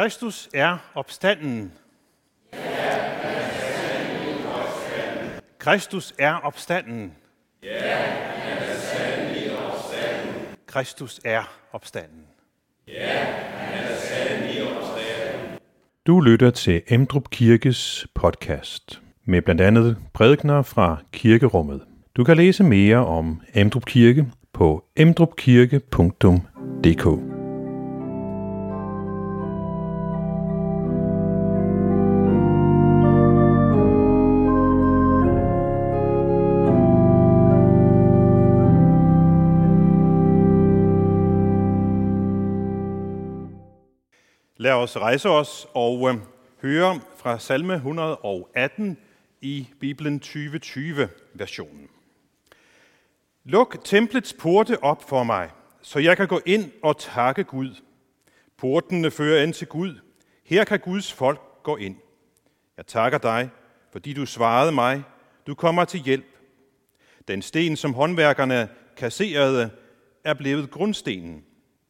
Kristus er opstanden. Kristus er opstanden. Kristus er opstanden. Du lytter til Emdrup Kirkes podcast med blandt andet prædikner fra kirkerummet. Du kan læse mere om Emdrup Kirke på emdrupkirke.dk. Lad os rejse os og øh, høre fra salme 118 i Bibelen 2020-versionen. Luk templets porte op for mig, så jeg kan gå ind og takke Gud. Portene fører ind til Gud. Her kan Guds folk gå ind. Jeg takker dig, fordi du svarede mig. Du kommer til hjælp. Den sten, som håndværkerne kasserede, er blevet grundstenen.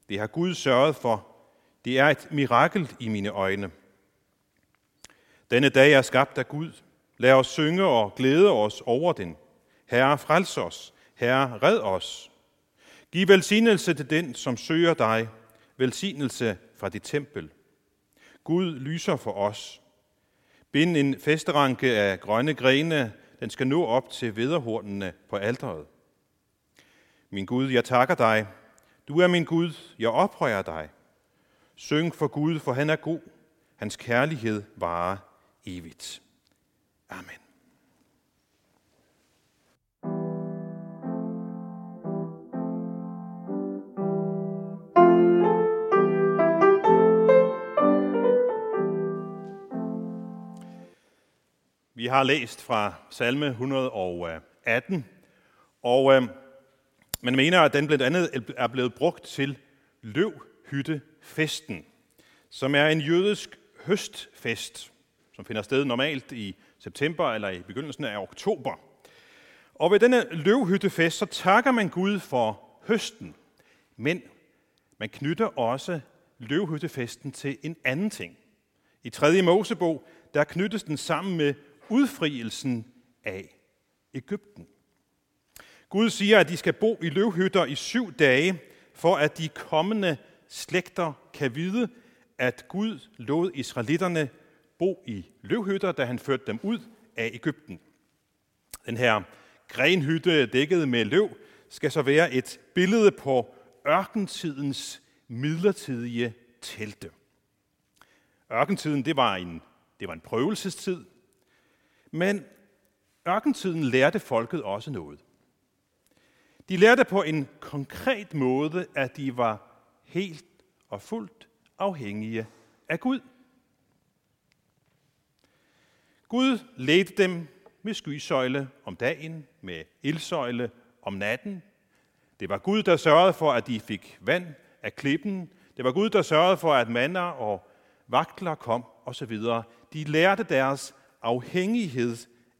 Det har Gud sørget for. Det er et mirakel i mine øjne. Denne dag er skabt af Gud. Lad os synge og glæde os over den. Herre, frels os. Herre, red os. Giv velsignelse til den, som søger dig. Velsignelse fra dit tempel. Gud lyser for os. Bind en festeranke af grønne grene. Den skal nå op til vederhornene på alteret. Min Gud, jeg takker dig. Du er min Gud. Jeg ophøjer dig. Syng for Gud, for han er god. Hans kærlighed varer evigt. Amen. Vi har læst fra salme 118, og øh, man mener, at den blandt andet er blevet brugt til løv hyttefesten, som er en jødisk høstfest, som finder sted normalt i september eller i begyndelsen af oktober. Og ved denne løvhyttefest, så takker man Gud for høsten, men man knytter også løvhyttefesten til en anden ting. I 3. Mosebog, der knyttes den sammen med udfrielsen af Ægypten. Gud siger, at de skal bo i løvhytter i syv dage, for at de kommende slægter kan vide, at Gud lod israelitterne bo i løvhytter, da han førte dem ud af Ægypten. Den her grenhytte dækket med løv skal så være et billede på ørkentidens midlertidige telte. Ørkentiden, det var en, det var en prøvelsestid, men ørkentiden lærte folket også noget. De lærte på en konkret måde, at de var helt og fuldt afhængige af Gud. Gud ledte dem med skysøjle om dagen, med ildsøjle om natten. Det var Gud, der sørgede for, at de fik vand af klippen. Det var Gud, der sørgede for, at mander og vagtler kom osv. De lærte deres afhængighed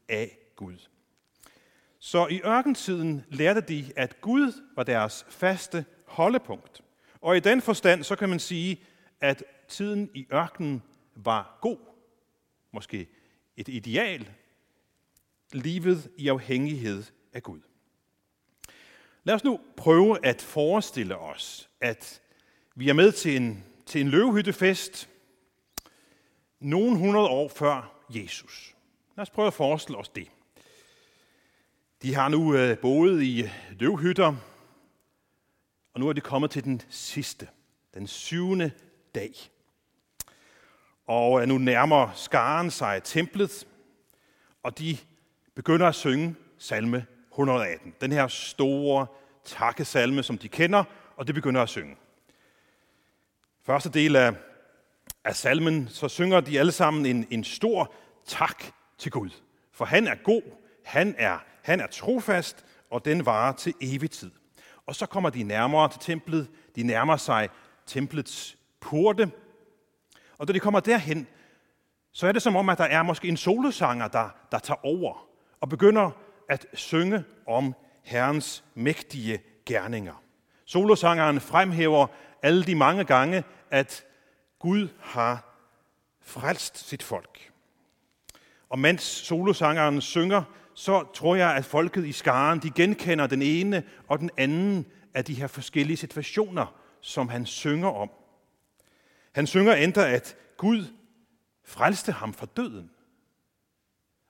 af Gud. Så i ørkentiden lærte de, at Gud var deres faste holdepunkt. Og i den forstand, så kan man sige, at tiden i ørkenen var god. Måske et ideal. Livet i afhængighed af Gud. Lad os nu prøve at forestille os, at vi er med til en, til en løvehyttefest nogle hundrede år før Jesus. Lad os prøve at forestille os det. De har nu øh, boet i løvhytter, og nu er de kommet til den sidste, den syvende dag. Og øh, nu nærmer skaren sig templet, og de begynder at synge salme 118. Den her store takkesalme, som de kender, og det begynder at synge. Første del af, af salmen, så synger de alle sammen en, en stor tak til Gud. For han er god, han er, han er trofast, og den varer til evig tid. Og så kommer de nærmere til templet, de nærmer sig templets porte, og da de kommer derhen, så er det som om, at der er måske en solosanger, der, der tager over og begynder at synge om Herrens mægtige gerninger. Solosangeren fremhæver alle de mange gange, at Gud har frelst sit folk. Og mens solosangeren synger, så tror jeg, at folket i skaren, de genkender den ene og den anden af de her forskellige situationer, som han synger om. Han synger endda, at Gud frelste ham fra døden.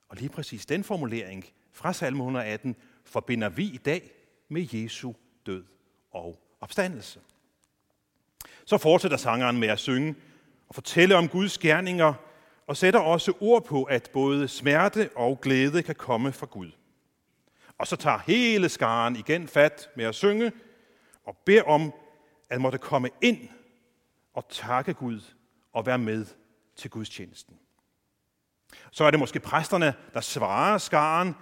Og lige præcis den formulering fra salme 118 forbinder vi i dag med Jesu død og opstandelse. Så fortsætter sangeren med at synge og fortælle om Guds gerninger, og sætter også ord på, at både smerte og glæde kan komme fra Gud. Og så tager hele skaren igen fat med at synge og beder om, at måtte komme ind og takke Gud og være med til Guds tjenesten. Så er det måske præsterne, der svarer skaren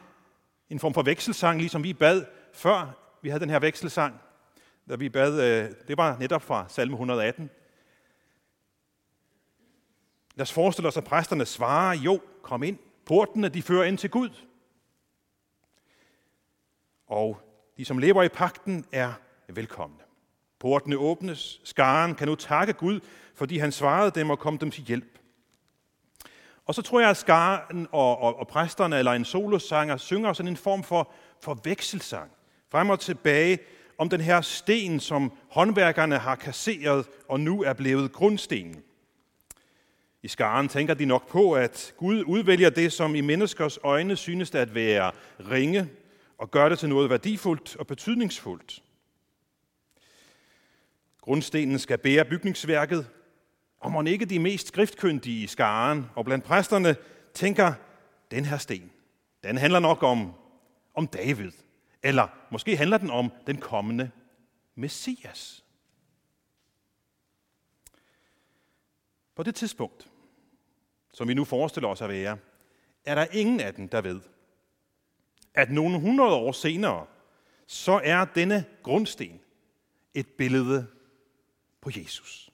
en form for vekselsang, ligesom vi bad før vi havde den her vekselsang. Da vi bad, øh, det var netop fra salme 118. Lad os forestille os, at præsterne svarer, jo, kom ind. Portene, de fører ind til Gud. Og de, som lever i pakten, er velkomne. Portene åbnes. Skaren kan nu takke Gud, fordi han svarede dem og kom dem til hjælp. Og så tror jeg, at skaren og, og, og præsterne eller en solosanger synger sådan en form for, for vekselsang. Frem og tilbage om den her sten, som håndværkerne har kasseret og nu er blevet grundstenen. I skaren tænker de nok på, at Gud udvælger det, som i menneskers øjne synes at være ringe, og gør det til noget værdifuldt og betydningsfuldt. Grundstenen skal bære bygningsværket, og må ikke de mest skriftkyndige i skaren og blandt præsterne tænker, den her sten, den handler nok om, om David. Eller måske handler den om den kommende Messias. På det tidspunkt, som vi nu forestiller os at være, er der ingen af dem, der ved, at nogle hundrede år senere, så er denne grundsten et billede på Jesus.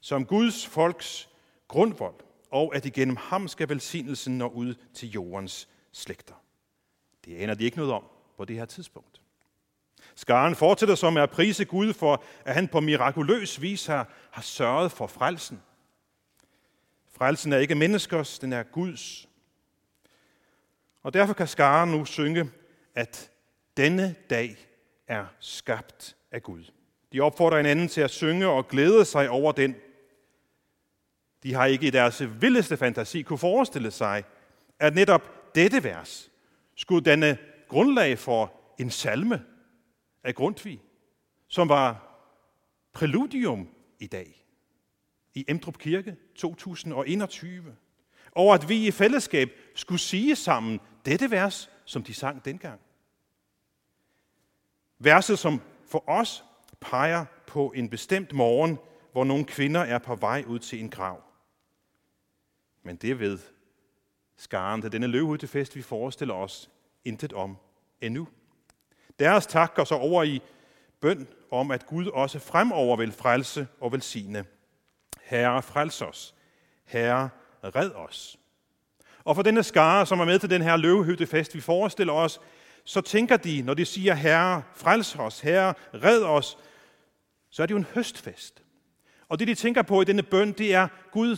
Som Guds folks grundvold, og at igennem ham skal velsignelsen nå ud til jordens slægter. Det aner de ikke noget om på det her tidspunkt. Skaren fortsætter så med at prise Gud for, at han på mirakuløs vis har, har sørget for frelsen. Frelsen er ikke menneskers, den er Guds. Og derfor kan skaren nu synge, at denne dag er skabt af Gud. De opfordrer hinanden til at synge og glæde sig over den. De har ikke i deres vildeste fantasi kunne forestille sig, at netop dette vers skulle danne grundlag for en salme af Grundtvig, som var præludium i dag i Emdrup Kirke 2021. over at vi i fællesskab skulle sige sammen dette vers, som de sang dengang. Verset, som for os peger på en bestemt morgen, hvor nogle kvinder er på vej ud til en grav. Men det ved skaren til denne løvhyttefest, vi forestiller os, intet om endnu. Deres tak går så over i bøn om, at Gud også fremover vil frelse og velsigne. Herre, frels os. Herre, red os. Og for denne skare, som er med til den her løvehyttefest, vi forestiller os, så tænker de, når de siger, Herre, frels os, Herre, red os, så er det jo en høstfest. Og det, de tænker på i denne bøn, det er, Gud,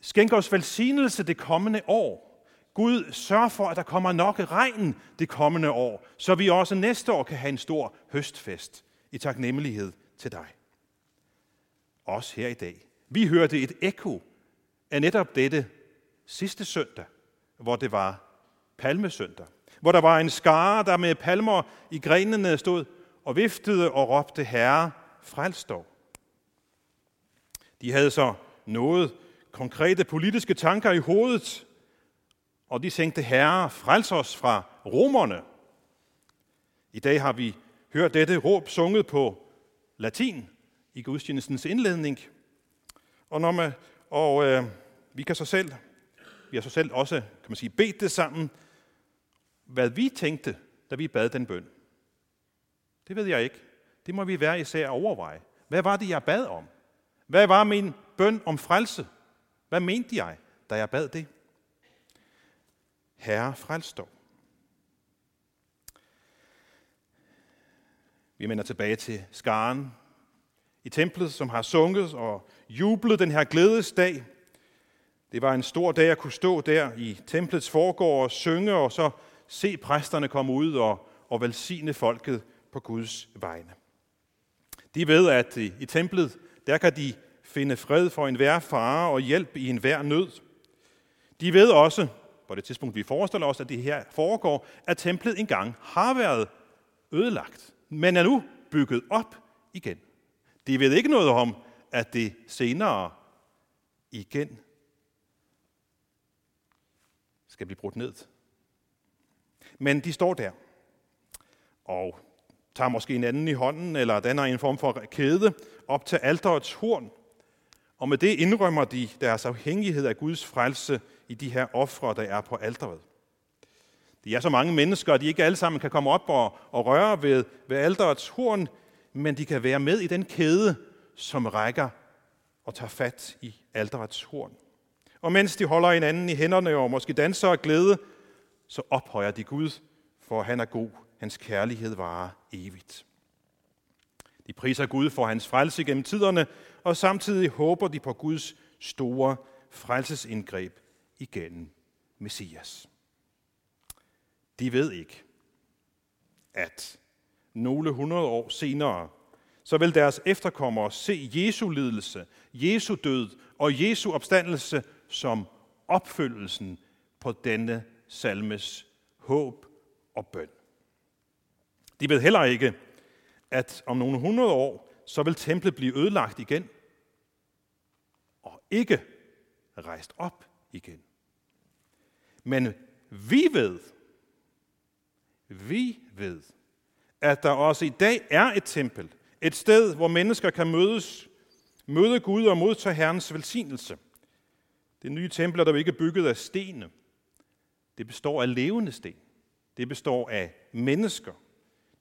skænk os velsignelse det kommende år. Gud, sørg for, at der kommer nok regn det kommende år, så vi også næste år kan have en stor høstfest i taknemmelighed til dig. Også her i dag. Vi hørte et ekko af netop dette sidste søndag, hvor det var palmesøndag. Hvor der var en skare, der med palmer i grenene stod og viftede og råbte, Herre, frels dog. De havde så noget konkrete politiske tanker i hovedet, og de tænkte, Herre, frels os fra romerne. I dag har vi hørt dette råb sunget på latin i gudstjenestens indledning. Og, når man, og øh, vi kan så selv, vi har så selv også, kan man sige, bedt det sammen, hvad vi tænkte, da vi bad den bøn. Det ved jeg ikke. Det må vi være især overveje. Hvad var det, jeg bad om? Hvad var min bøn om frelse? Hvad mente jeg, da jeg bad det? Herre, frels dog. Vi vender tilbage til skaren i templet, som har sunget og jublet den her glædesdag. Det var en stor dag at kunne stå der i templets forgård og synge, og så se præsterne komme ud og, og velsigne folket på Guds vegne. De ved, at i, i templet, der kan de finde fred for enhver fare og hjælp i enhver nød. De ved også, på det tidspunkt vi forestiller os, at det her foregår, at templet engang har været ødelagt, men er nu bygget op igen. De ved ikke noget om, at det senere igen skal blive brudt ned. Men de står der og tager måske en anden i hånden, eller danner en form for kæde op til alterets horn. Og med det indrømmer de deres afhængighed af Guds frelse i de her ofre, der er på alteret. De er så mange mennesker, at de ikke alle sammen kan komme op og, og røre ved, ved alterets horn, men de kan være med i den kæde, som rækker og tager fat i alderets horn. Og mens de holder hinanden i hænderne og måske danser og glæde, så ophøjer de Gud, for han er god. Hans kærlighed varer evigt. De priser Gud for hans frelse gennem tiderne, og samtidig håber de på Guds store frelsesindgreb igennem Messias. De ved ikke, at nogle hundrede år senere, så vil deres efterkommere se Jesu lidelse, Jesu død og Jesu opstandelse som opfyldelsen på denne salmes håb og bøn. De ved heller ikke, at om nogle hundrede år, så vil templet blive ødelagt igen, og ikke rejst op igen. Men vi ved, vi ved, at der også i dag er et tempel, et sted, hvor mennesker kan mødes, møde Gud og modtage Herrens velsignelse. Det nye tempel er dog ikke bygget af stene. Det består af levende sten. Det består af mennesker.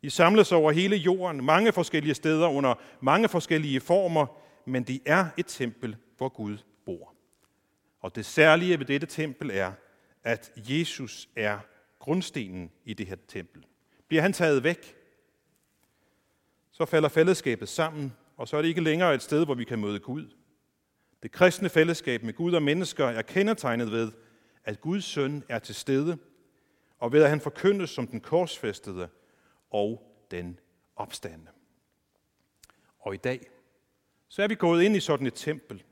De samles over hele jorden, mange forskellige steder, under mange forskellige former, men de er et tempel, hvor Gud bor. Og det særlige ved dette tempel er, at Jesus er grundstenen i det her tempel. Bliver han taget væk, så falder fællesskabet sammen, og så er det ikke længere et sted, hvor vi kan møde Gud. Det kristne fællesskab med Gud og mennesker er kendetegnet ved, at Guds søn er til stede, og ved at han forkyndes som den korsfæstede og den opstande. Og i dag, så er vi gået ind i sådan et tempel,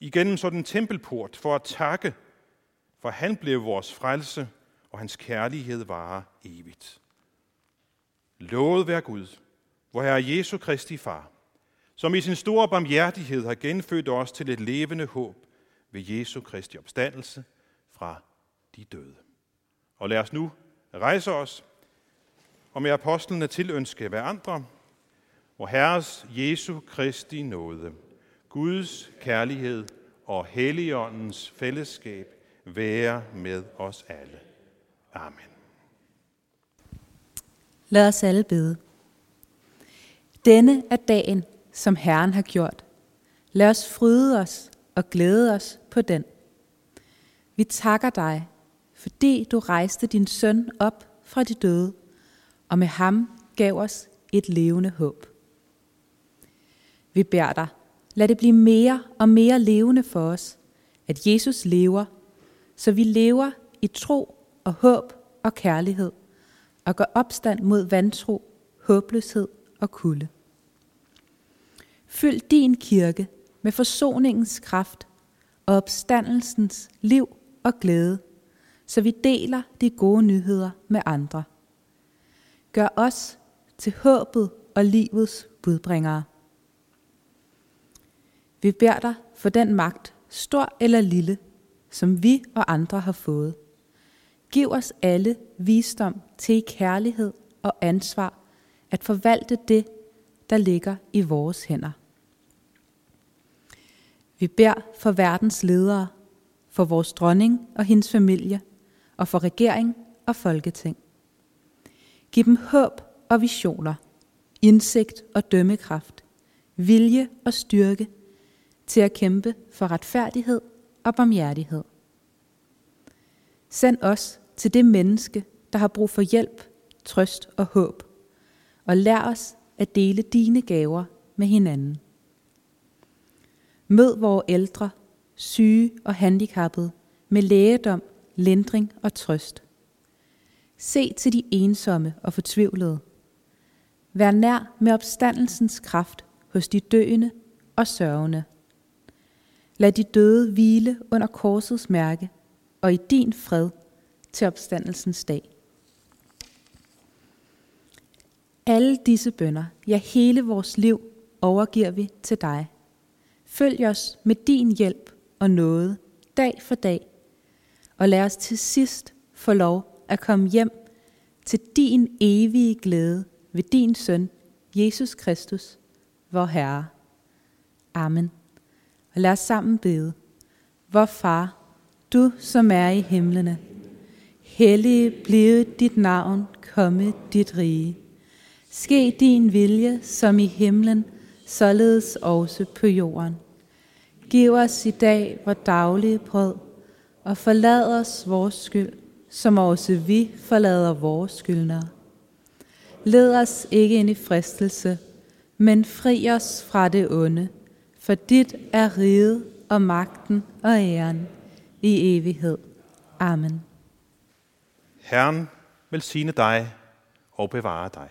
igennem sådan en tempelport, for at takke, for han blev vores frelse, og hans kærlighed varer evigt. Lovet være Gud, hvor Herre Jesu Kristi Far, som i sin store barmhjertighed har genfødt os til et levende håb ved Jesu Kristi opstandelse fra de døde. Og lad os nu rejse os og med apostlene tilønske hver andre, hvor Herres Jesu Kristi nåde, Guds kærlighed og Helligåndens fællesskab være med os alle. Amen. Lad os alle bede. Denne er dagen, som Herren har gjort. Lad os fryde os og glæde os på den. Vi takker dig, fordi du rejste din søn op fra de døde, og med ham gav os et levende håb. Vi bærer dig, lad det blive mere og mere levende for os, at Jesus lever, så vi lever i tro og håb og kærlighed, og går opstand mod vantro, håbløshed og kulde. Fyld din kirke med forsoningens kraft og opstandelsens liv og glæde, så vi deler de gode nyheder med andre. Gør os til håbet og livets budbringere. Vi beder dig for den magt, stor eller lille, som vi og andre har fået. Giv os alle visdom til i kærlighed og ansvar at forvalte det, der ligger i vores hænder. Vi beder for verdens ledere, for vores dronning og hendes familie, og for regering og folketing. Giv dem håb og visioner, indsigt og dømmekraft, vilje og styrke til at kæmpe for retfærdighed og barmhjertighed. Send os til det menneske, der har brug for hjælp, trøst og håb, og lær os at dele dine gaver med hinanden. Mød vores ældre, syge og handicappede med lægedom, lindring og trøst. Se til de ensomme og fortvivlede. Vær nær med opstandelsens kraft hos de døende og sørgende. Lad de døde hvile under korsets mærke og i din fred til opstandelsens dag. Alle disse bønder, ja hele vores liv, overgiver vi til dig. Følg os med din hjælp og nåde dag for dag, og lad os til sidst få lov at komme hjem til din evige glæde ved din søn, Jesus Kristus, vor Herre. Amen. Og lad os sammen bede. Vor far, du som er i himlene, hellige blive dit navn, komme dit rige. Ske din vilje som i himlen, således også på jorden. Giv os i dag vores daglige brød, og forlad os vores skyld, som også vi forlader vores skyldnere. Led os ikke ind i fristelse, men fri os fra det onde, for dit er riget og magten og æren i evighed. Amen. Herren velsigne dig og bevare dig.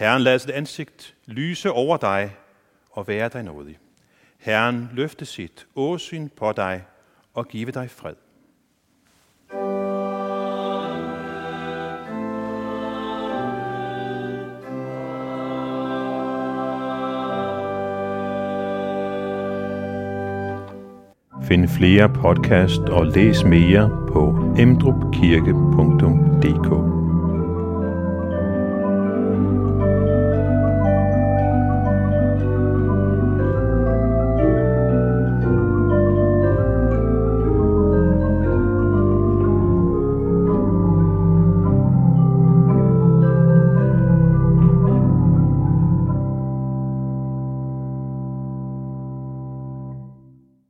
Herren lader sit ansigt lyse over dig og være dig nådig. Herren løfte sit åsyn på dig og give dig fred. Find flere podcast og læs mere på emdrupkirke.dk